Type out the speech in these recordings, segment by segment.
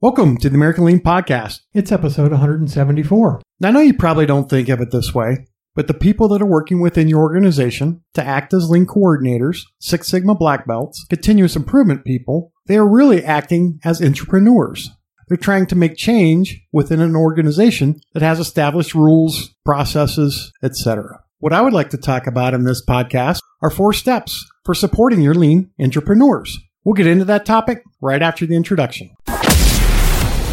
Welcome to the American Lean Podcast. It's episode 174. Now, I know you probably don't think of it this way, but the people that are working within your organization to act as lean coordinators, Six Sigma black belts, continuous improvement people, they are really acting as entrepreneurs. They're trying to make change within an organization that has established rules, processes, etc. What I would like to talk about in this podcast are four steps for supporting your lean entrepreneurs. We'll get into that topic right after the introduction.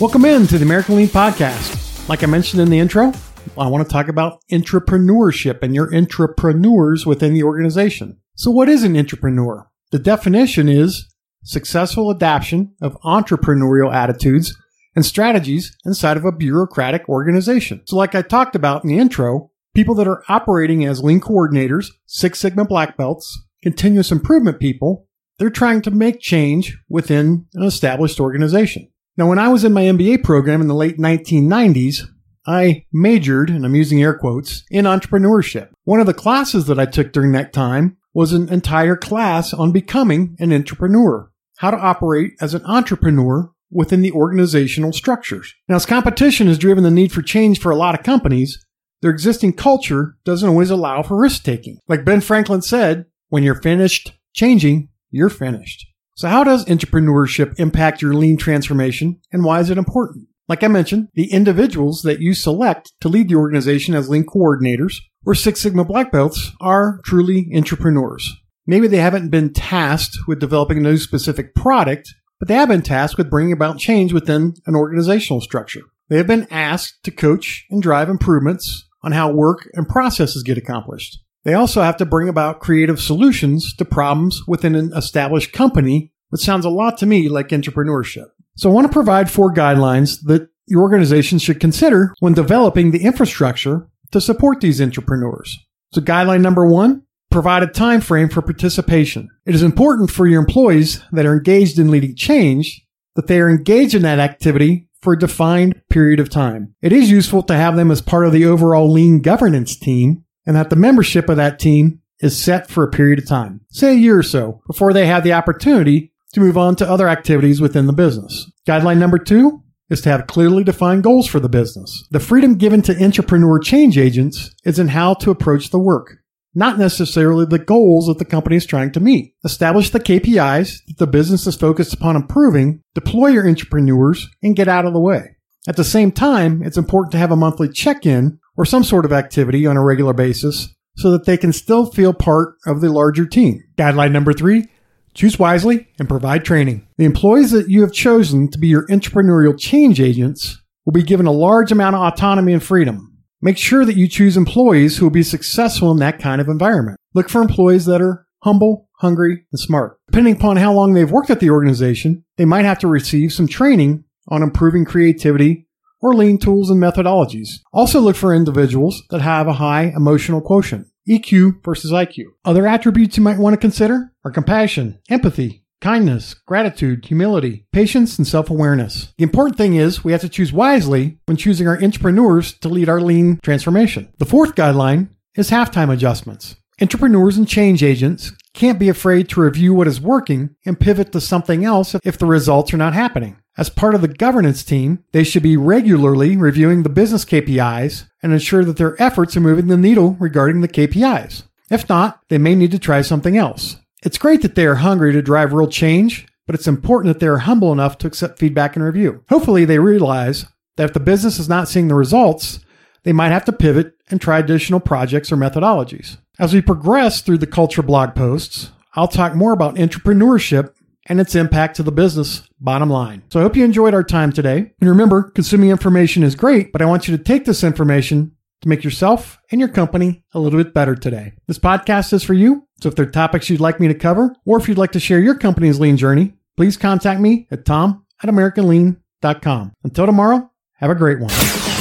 Welcome in to the American Lean Podcast. Like I mentioned in the intro, I want to talk about entrepreneurship and your entrepreneurs within the organization. So, what is an entrepreneur? The definition is successful adoption of entrepreneurial attitudes and strategies inside of a bureaucratic organization. So, like I talked about in the intro, people that are operating as lean coordinators, Six Sigma black belts, continuous improvement people, they're trying to make change within an established organization. Now, when I was in my MBA program in the late 1990s, I majored, and I'm using air quotes, in entrepreneurship. One of the classes that I took during that time was an entire class on becoming an entrepreneur, how to operate as an entrepreneur within the organizational structures. Now, as competition has driven the need for change for a lot of companies, their existing culture doesn't always allow for risk taking. Like Ben Franklin said, when you're finished changing, you're finished. So how does entrepreneurship impact your lean transformation and why is it important? Like I mentioned, the individuals that you select to lead the organization as lean coordinators or Six Sigma black belts are truly entrepreneurs. Maybe they haven't been tasked with developing a new specific product, but they have been tasked with bringing about change within an organizational structure. They have been asked to coach and drive improvements on how work and processes get accomplished. They also have to bring about creative solutions to problems within an established company, which sounds a lot to me like entrepreneurship. So I want to provide four guidelines that your organization should consider when developing the infrastructure to support these entrepreneurs. So guideline number one, provide a time frame for participation. It is important for your employees that are engaged in leading change that they are engaged in that activity for a defined period of time. It is useful to have them as part of the overall lean governance team and that the membership of that team is set for a period of time, say a year or so, before they have the opportunity to move on to other activities within the business. Guideline number two is to have clearly defined goals for the business. The freedom given to entrepreneur change agents is in how to approach the work, not necessarily the goals that the company is trying to meet. Establish the KPIs that the business is focused upon improving, deploy your entrepreneurs, and get out of the way. At the same time, it's important to have a monthly check-in or some sort of activity on a regular basis so that they can still feel part of the larger team. Guideline number three, choose wisely and provide training. The employees that you have chosen to be your entrepreneurial change agents will be given a large amount of autonomy and freedom. Make sure that you choose employees who will be successful in that kind of environment. Look for employees that are humble, hungry, and smart. Depending upon how long they've worked at the organization, they might have to receive some training on improving creativity or lean tools and methodologies. Also look for individuals that have a high emotional quotient. EQ versus IQ. Other attributes you might want to consider are compassion, empathy, kindness, gratitude, humility, patience, and self-awareness. The important thing is we have to choose wisely when choosing our entrepreneurs to lead our lean transformation. The fourth guideline is halftime adjustments. Entrepreneurs and change agents can't be afraid to review what is working and pivot to something else if the results are not happening. As part of the governance team, they should be regularly reviewing the business KPIs and ensure that their efforts are moving the needle regarding the KPIs. If not, they may need to try something else. It's great that they are hungry to drive real change, but it's important that they are humble enough to accept feedback and review. Hopefully, they realize that if the business is not seeing the results, they might have to pivot and try additional projects or methodologies. As we progress through the culture blog posts, I'll talk more about entrepreneurship and its impact to the business bottom line. So I hope you enjoyed our time today. And remember, consuming information is great, but I want you to take this information to make yourself and your company a little bit better today. This podcast is for you. So if there are topics you'd like me to cover, or if you'd like to share your company's lean journey, please contact me at tom at americanlean.com. lean.com. Until tomorrow, have a great one.